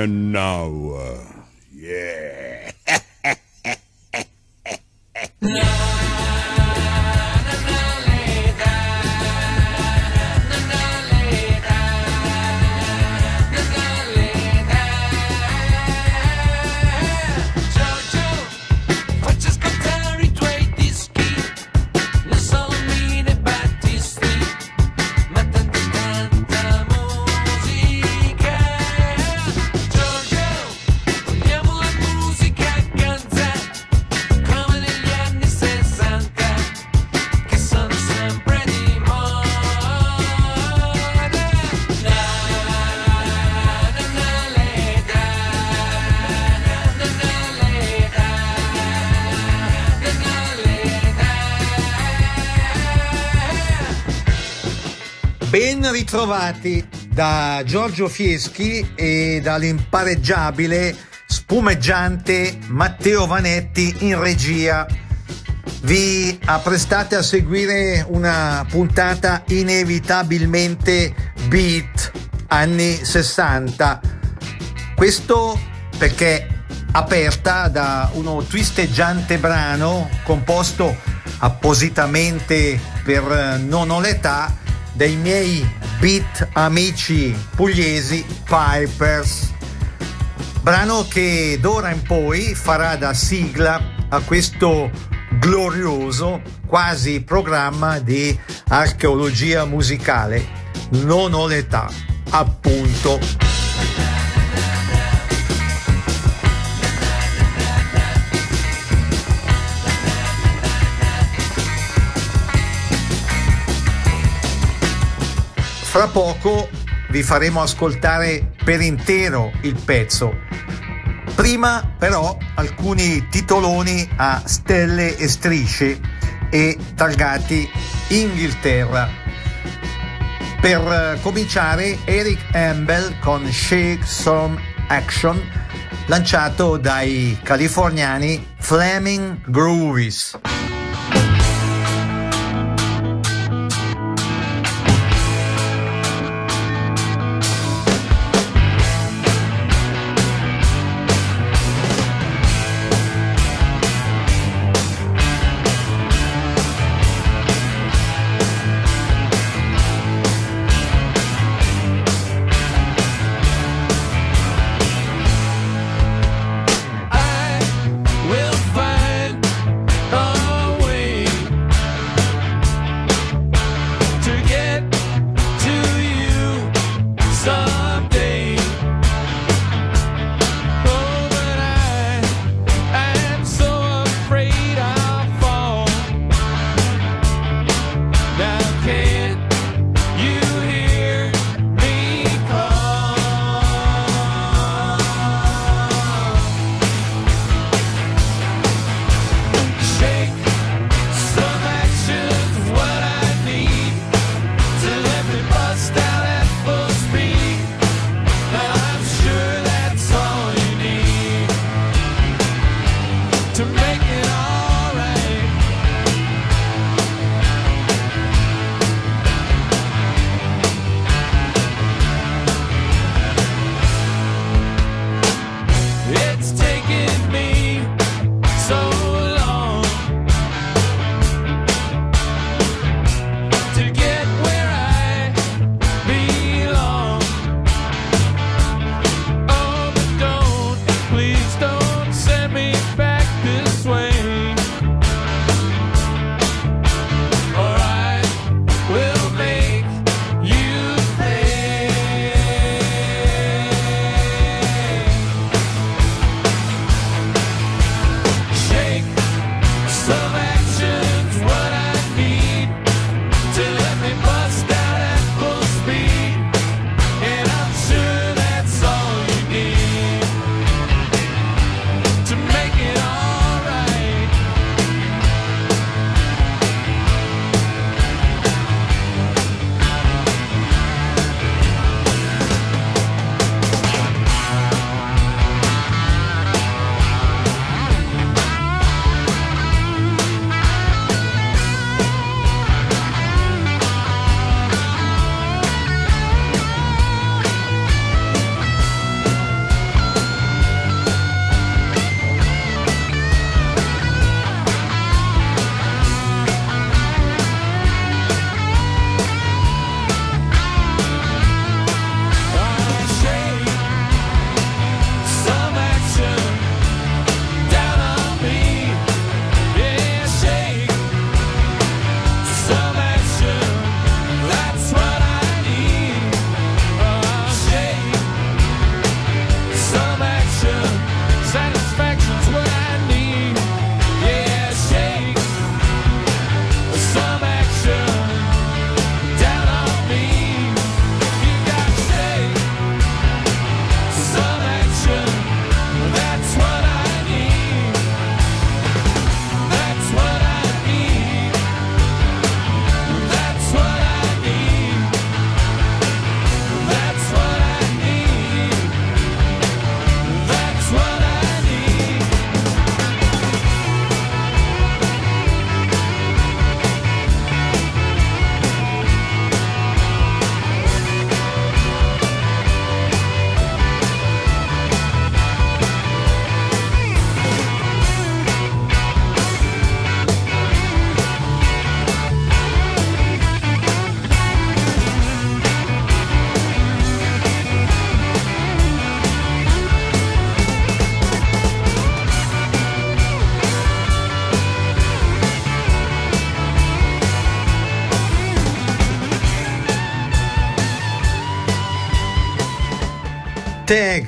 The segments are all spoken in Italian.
And now, Ben ritrovati da Giorgio Fieschi e dall'impareggiabile spumeggiante Matteo Vanetti in regia. Vi apprestate a seguire una puntata inevitabilmente beat anni 60. Questo perché aperta da uno twisteggiante brano composto appositamente per non l'età dei miei beat amici pugliesi Pipers. Brano che d'ora in poi farà da sigla a questo glorioso quasi programma di archeologia musicale. Non ho l'età, appunto. Fra poco vi faremo ascoltare per intero il pezzo. Prima però alcuni titoloni a stelle e strisce e targati Inghilterra. Per eh, cominciare Eric Ambel con Shake Some Action lanciato dai californiani Flaming Groovies.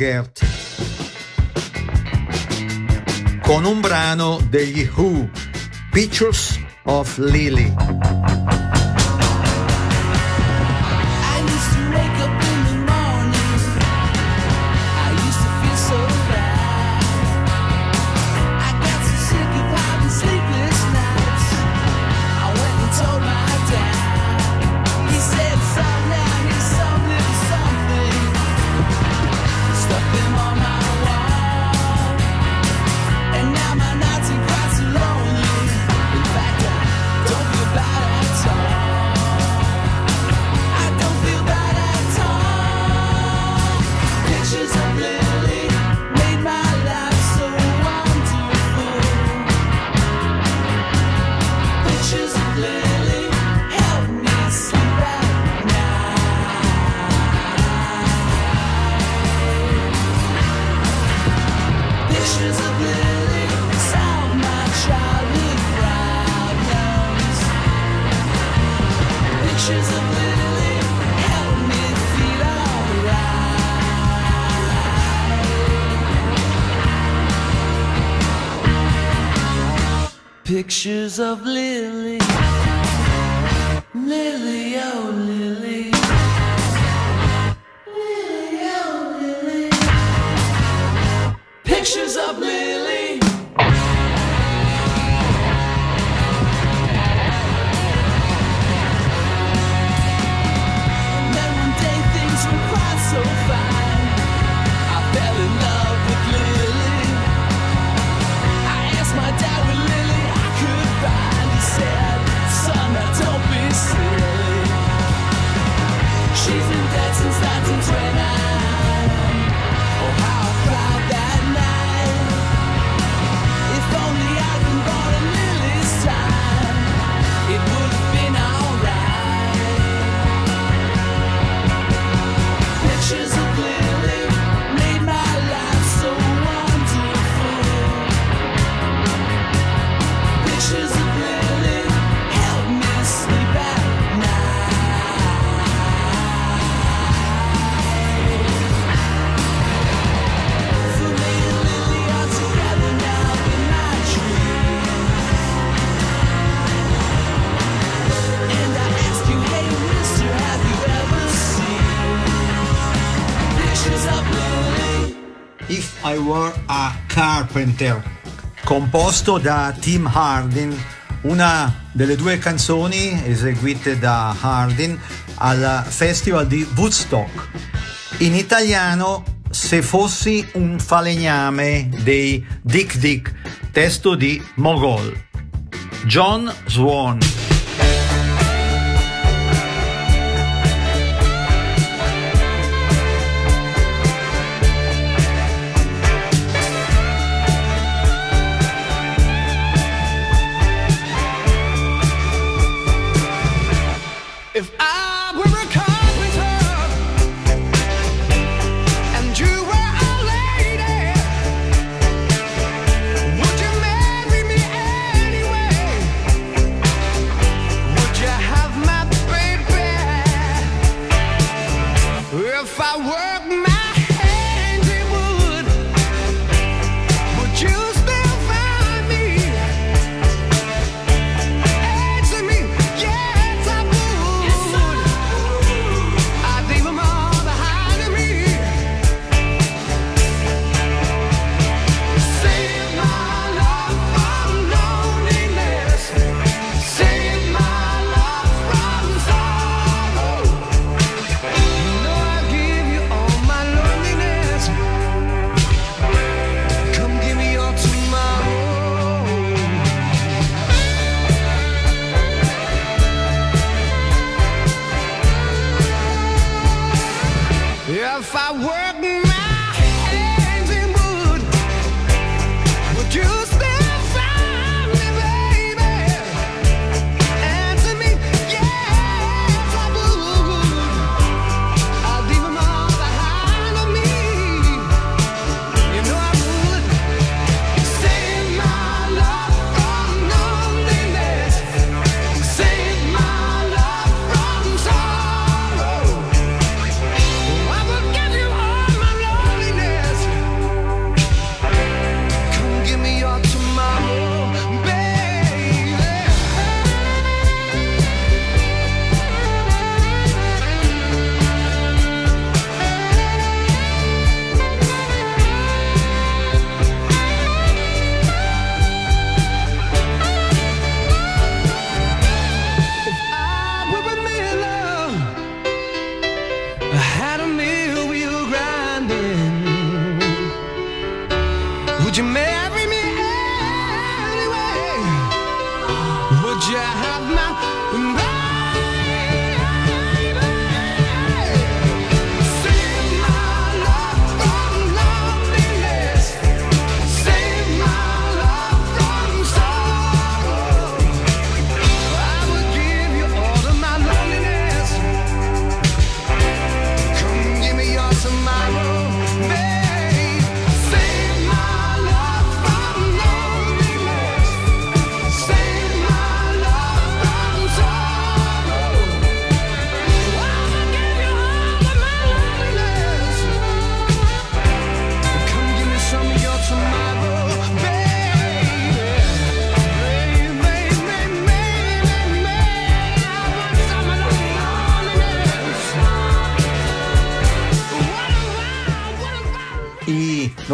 Fogerty con un brano degli Who, Pictures of Lily. when I War a Carpenter, composto da Tim Hardin, una delle due canzoni eseguite da Hardin al Festival di Woodstock. In italiano Se fossi un falegname dei Dick Dick, testo di Mogol. John Swan. if I were de medo.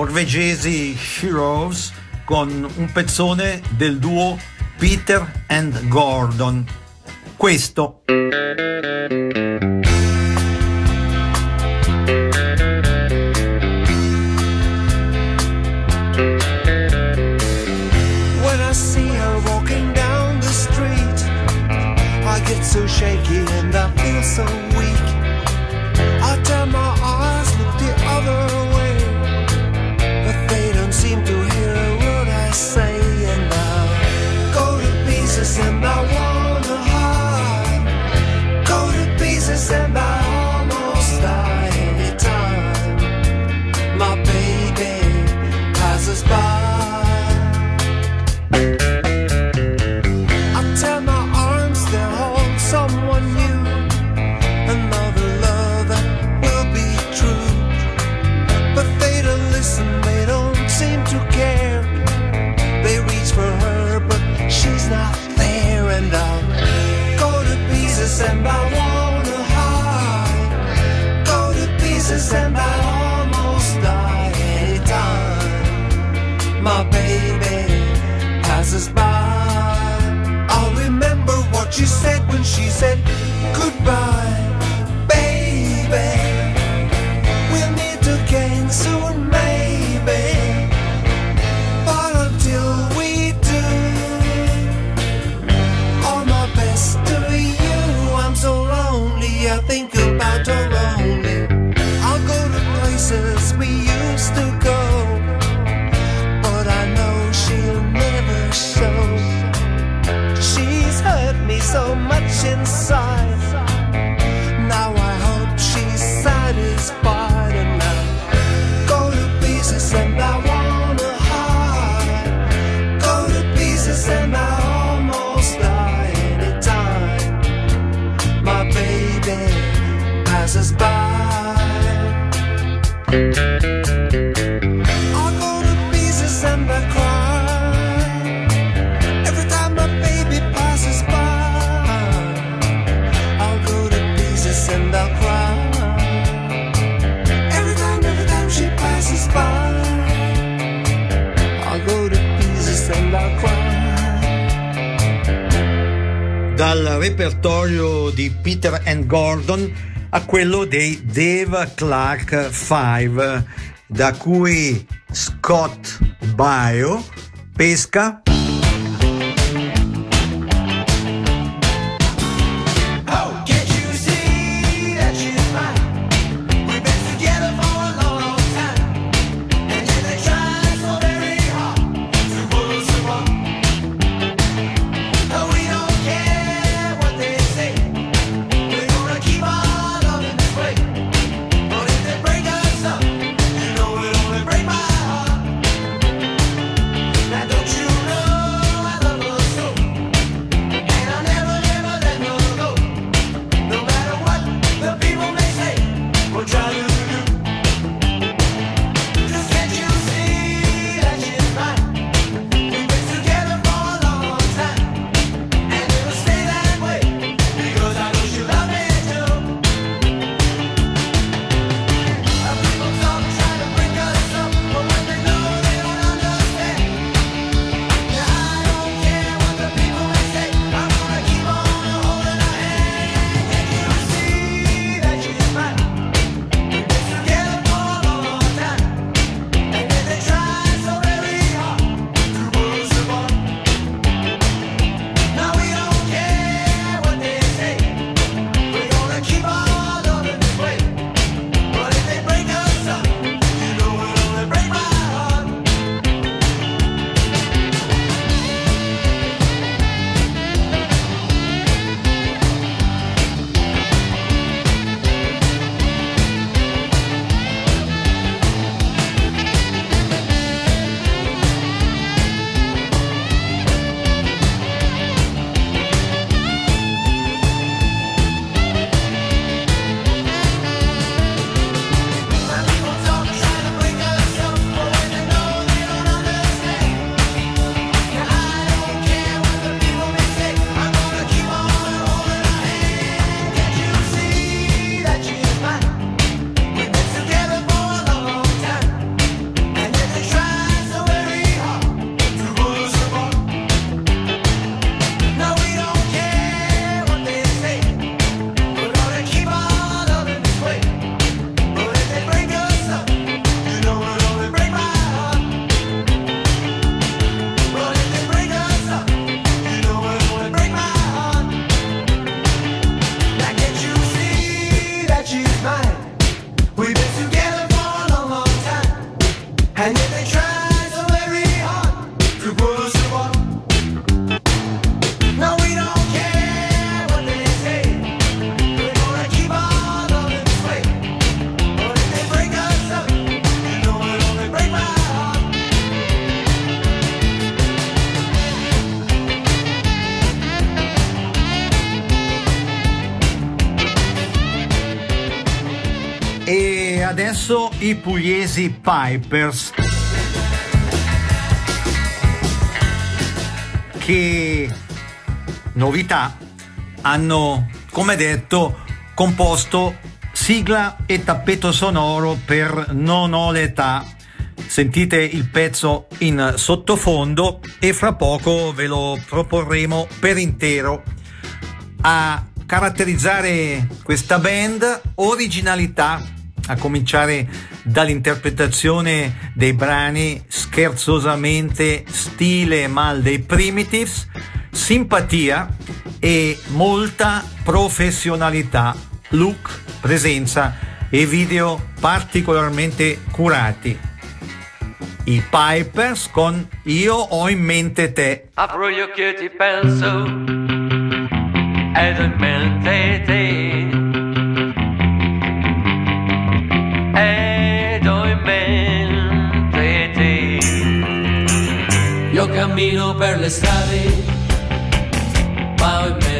norvegesi Shirows con un pezzone del duo Peter and Gordon. Questo. dal repertorio di Peter and Gordon a quello dei Dave Clark 5, da cui Scott Bio pesca adesso i pugliesi Pipers che novità hanno come detto composto sigla e tappeto sonoro per Non ho l'età. Sentite il pezzo in sottofondo e fra poco ve lo proporremo per intero. A caratterizzare questa band originalità a cominciare dall'interpretazione dei brani scherzosamente stile mal dei primitives simpatia e molta professionalità. Look presenza e video particolarmente curati. I Pipers con Io ho in mente te. Apro gli occhi e ti penso ed in mente te cammino per le strade ma ho in mente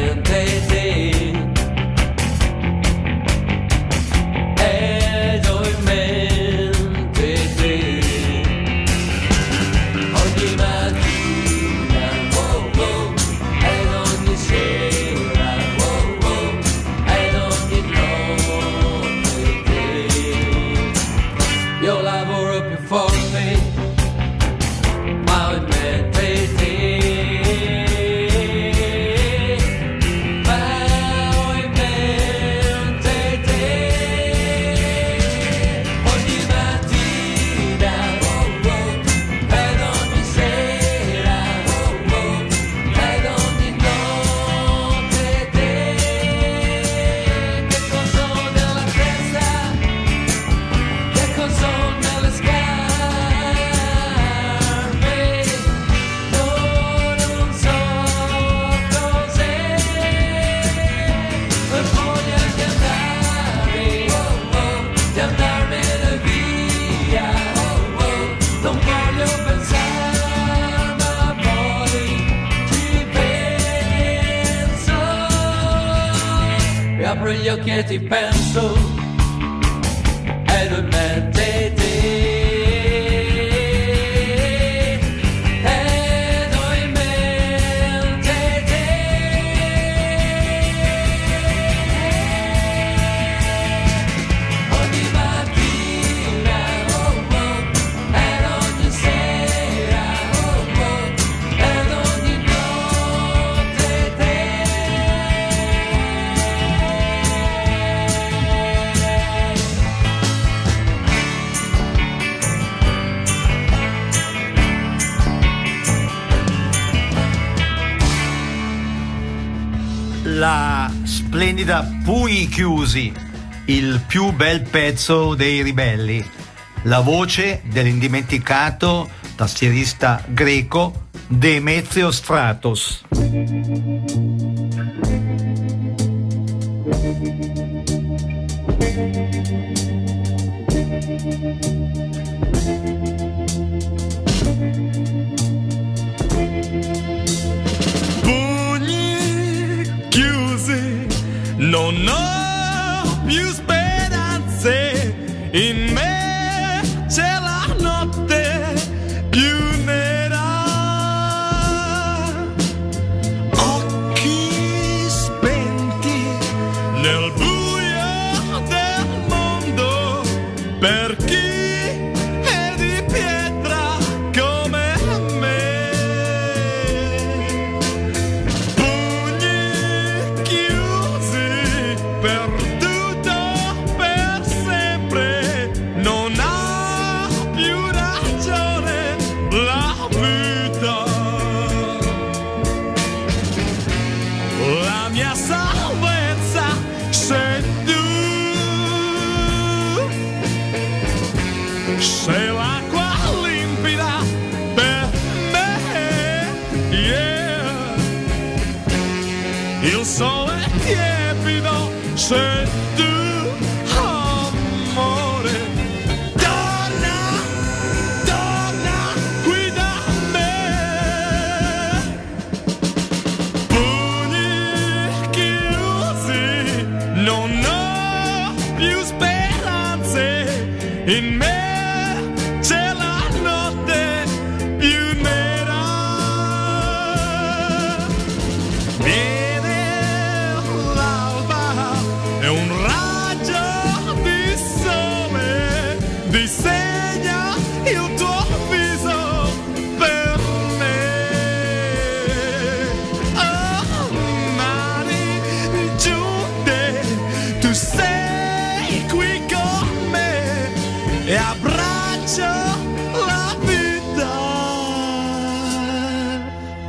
Chiusi, il più bel pezzo dei ribelli, la voce dell'indimenticato tastierista greco Demetrio Stratos. pugni chiusi, non ho più speranze, in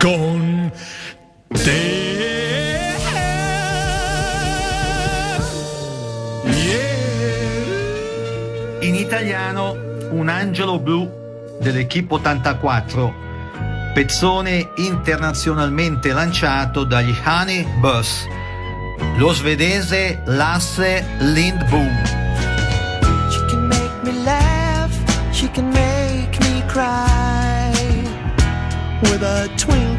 con te. In italiano, un angelo blu dell'Equipe 84 pezzone internazionalmente lanciato dagli Honey Bus, lo svedese Lasse Lindboom. She can make me laugh, she can make me cry with a twinkle.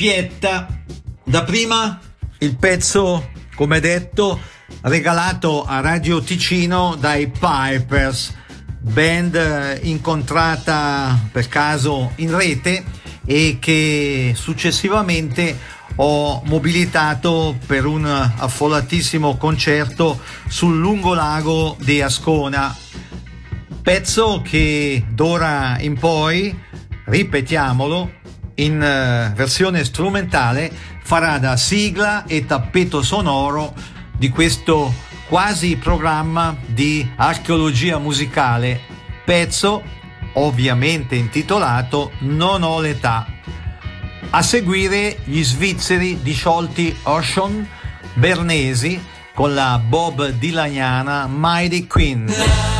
doppietta. Da prima il pezzo, come detto, regalato a Radio Ticino dai Pipers, band eh, incontrata per caso in rete e che successivamente ho mobilitato per un affollatissimo concerto sul lungo lago di Ascona. Pezzo che d'ora in poi, ripetiamolo, in eh, versione strumentale farà da sigla e tappeto sonoro di questo quasi programma di archeologia musicale, pezzo ovviamente intitolato Non ho l'età. A seguire gli svizzeri disciolti Ocean Bernesi con la Bob Dilaniana Mighty Queen.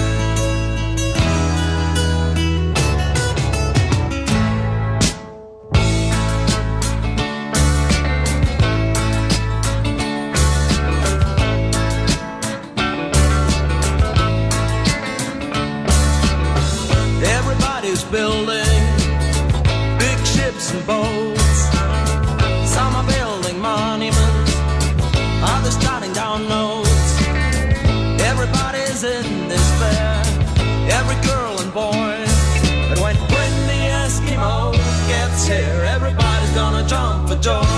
먼저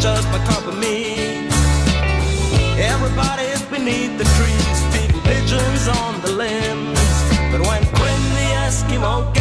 just by company. Everybody is beneath the trees, big pigeons on the limbs. But when Quinn the Eskimo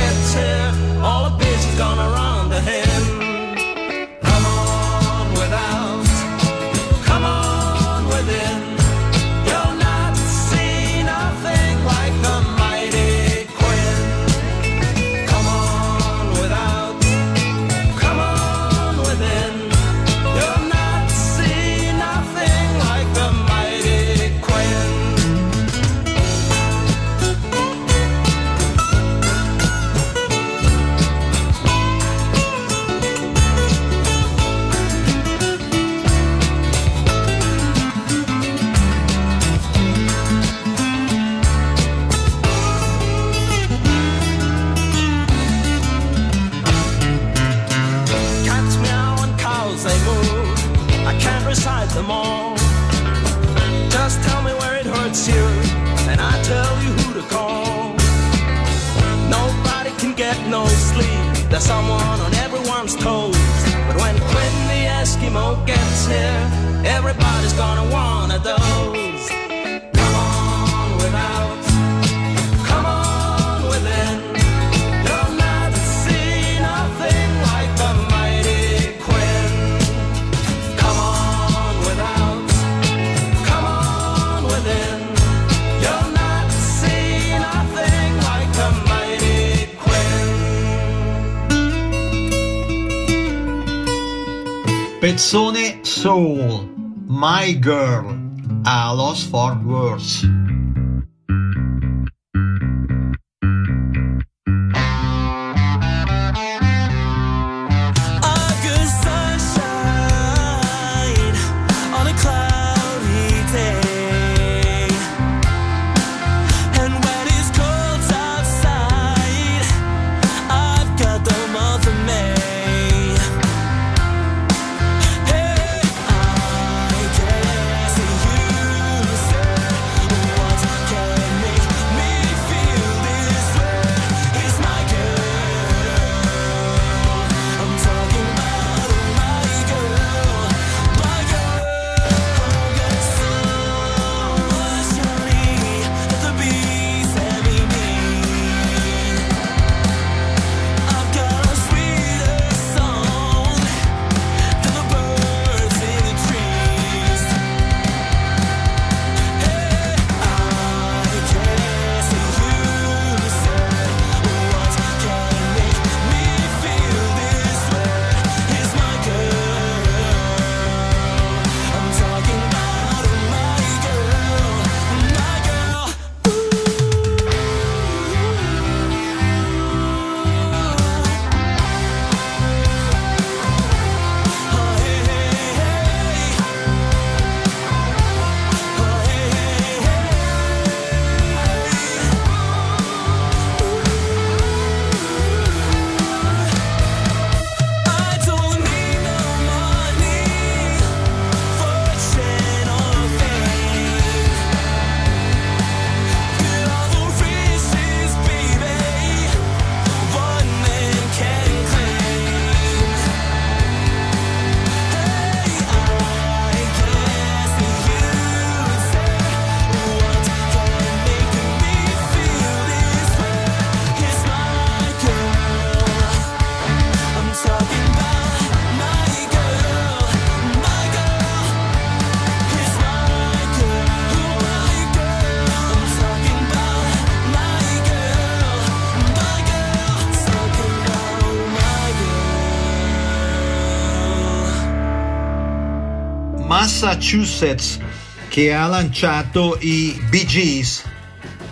Massachusetts che ha lanciato i Bee Gees,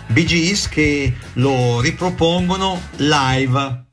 Bee Gees che lo ripropongono live.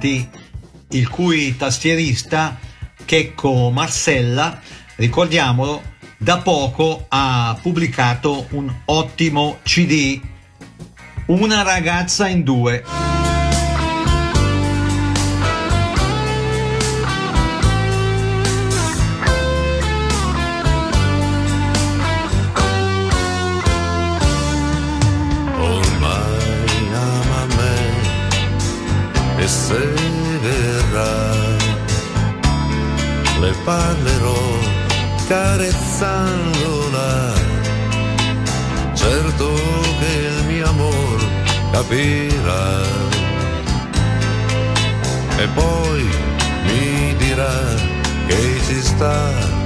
Giganti, il cui tastierista Checco Marcella, ricordiamolo, da poco ha pubblicato un ottimo CD, Una ragazza in due. Se verrà le parlerò carezzandola. Certo che il mio amor capirà. E poi mi dirà che ci sta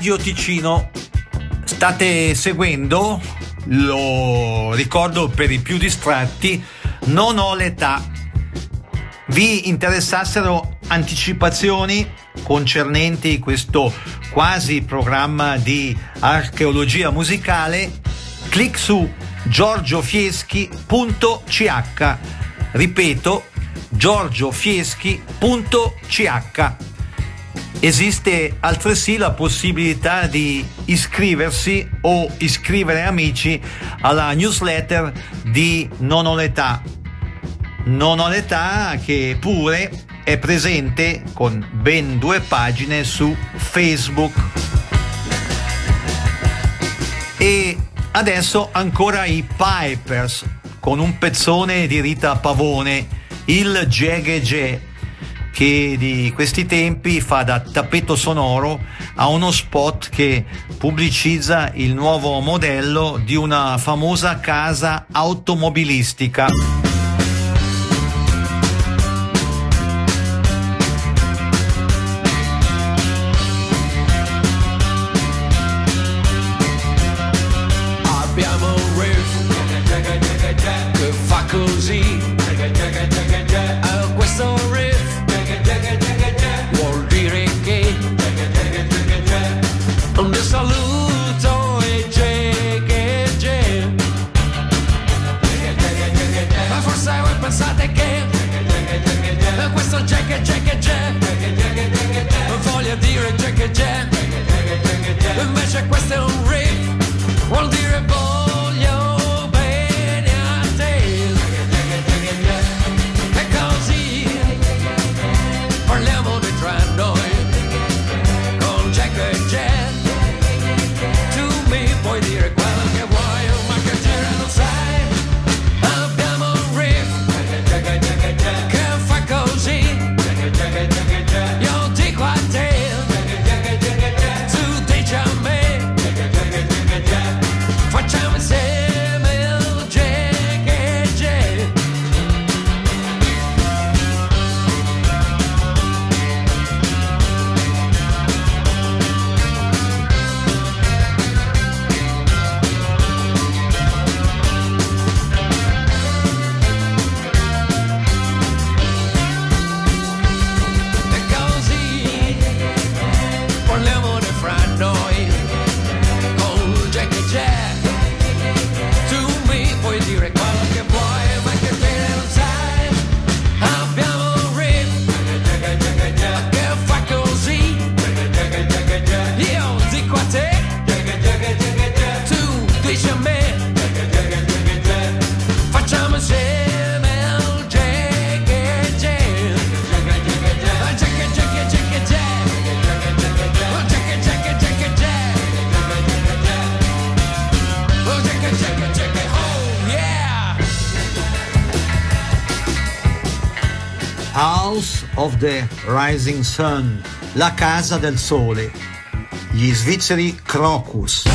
Radio Ticino. State seguendo, lo ricordo per i più distratti, non ho l'età. Vi interessassero anticipazioni concernenti questo quasi programma di archeologia musicale? Clic su giorgiofieschi.ch. Ripeto, giorgiofieschi.ch. Esiste altresì la possibilità di iscriversi o iscrivere amici alla newsletter di Non ho l'età. Non ho l'età che pure è presente con ben due pagine su Facebook. E adesso ancora i Pipers con un pezzone di Rita Pavone, il Gegege che di questi tempi fa da tappeto sonoro a uno spot che pubblicizza il nuovo modello di una famosa casa automobilistica. Rising Sun, la casa del sole. Gli svizzeri Crocus.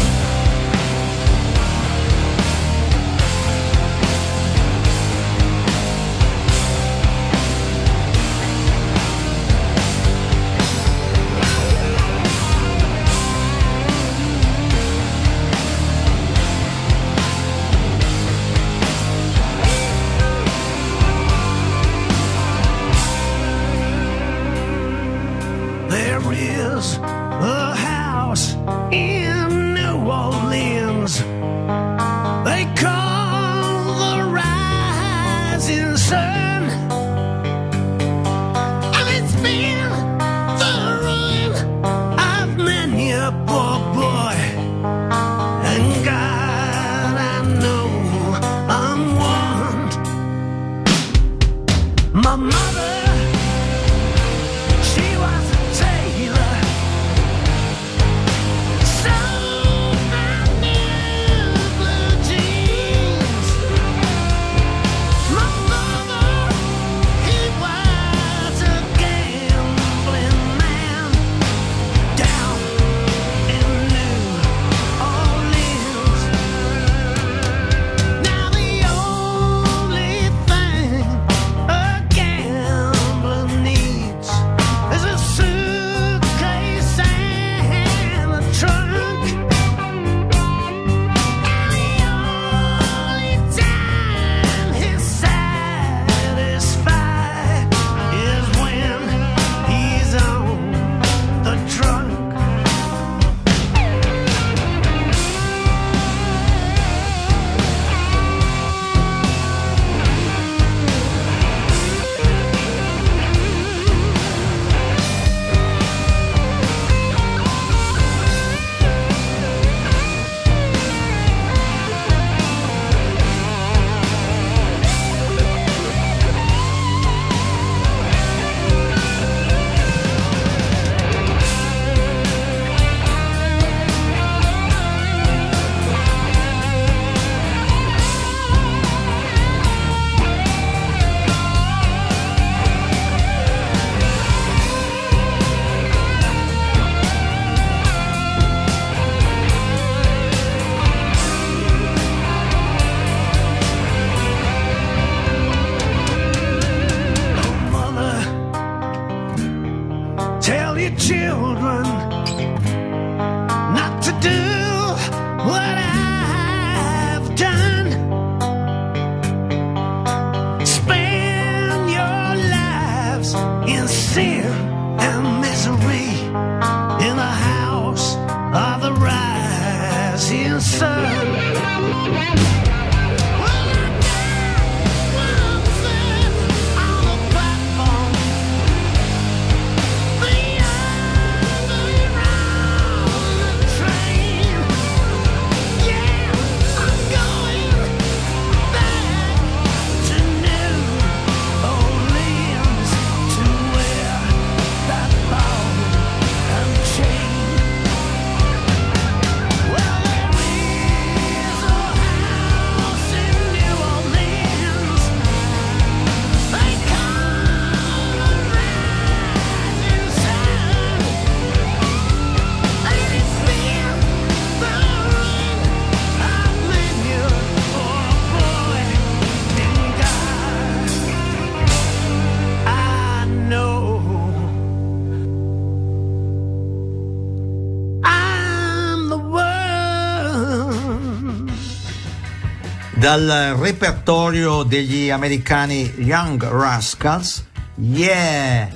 dal repertorio degli americani Young Rascals, Yeah,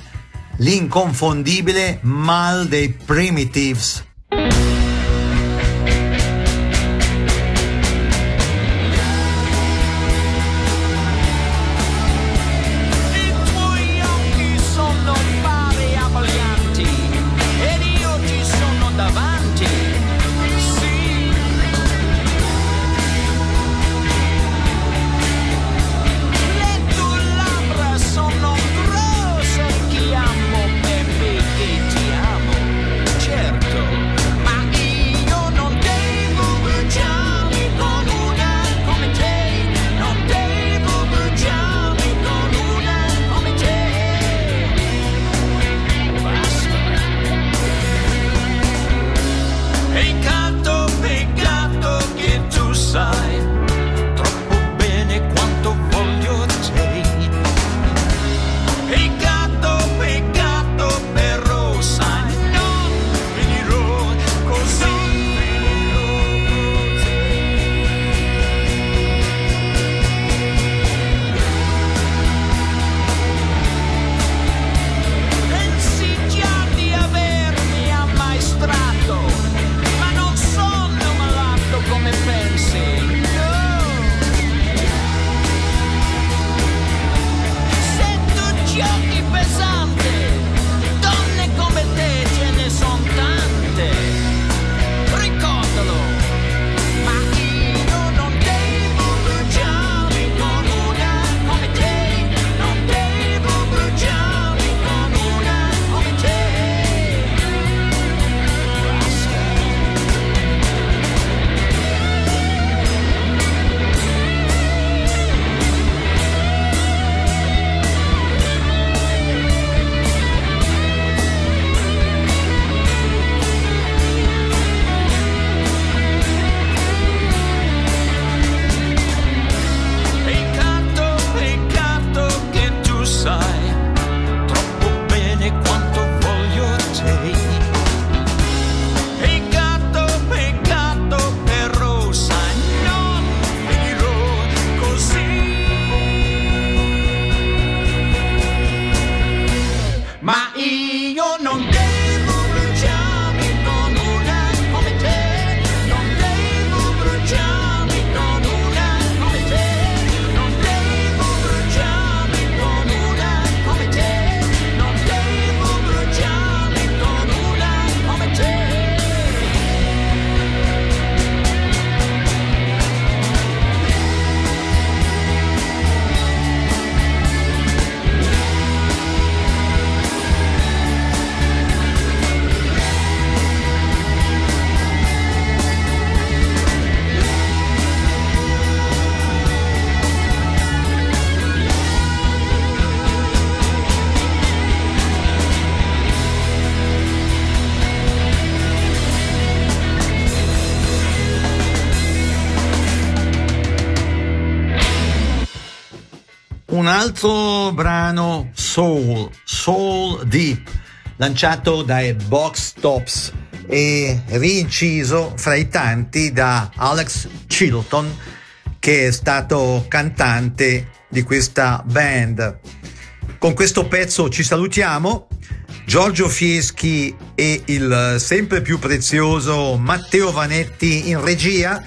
l'inconfondibile Mal dei Primitives. Altro brano soul, Soul Deep, lanciato dai Box Tops e rinciso fra i tanti da Alex Chilton, che è stato cantante di questa band. Con questo pezzo ci salutiamo. Giorgio Fieschi e il sempre più prezioso Matteo Vanetti in regia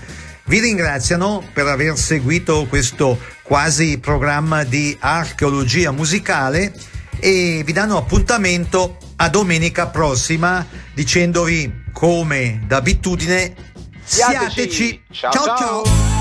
vi ringraziano per aver seguito questo quasi programma di archeologia musicale e vi danno appuntamento a domenica prossima dicendovi come d'abitudine siateci Ciao, ciao, ciao. ciao.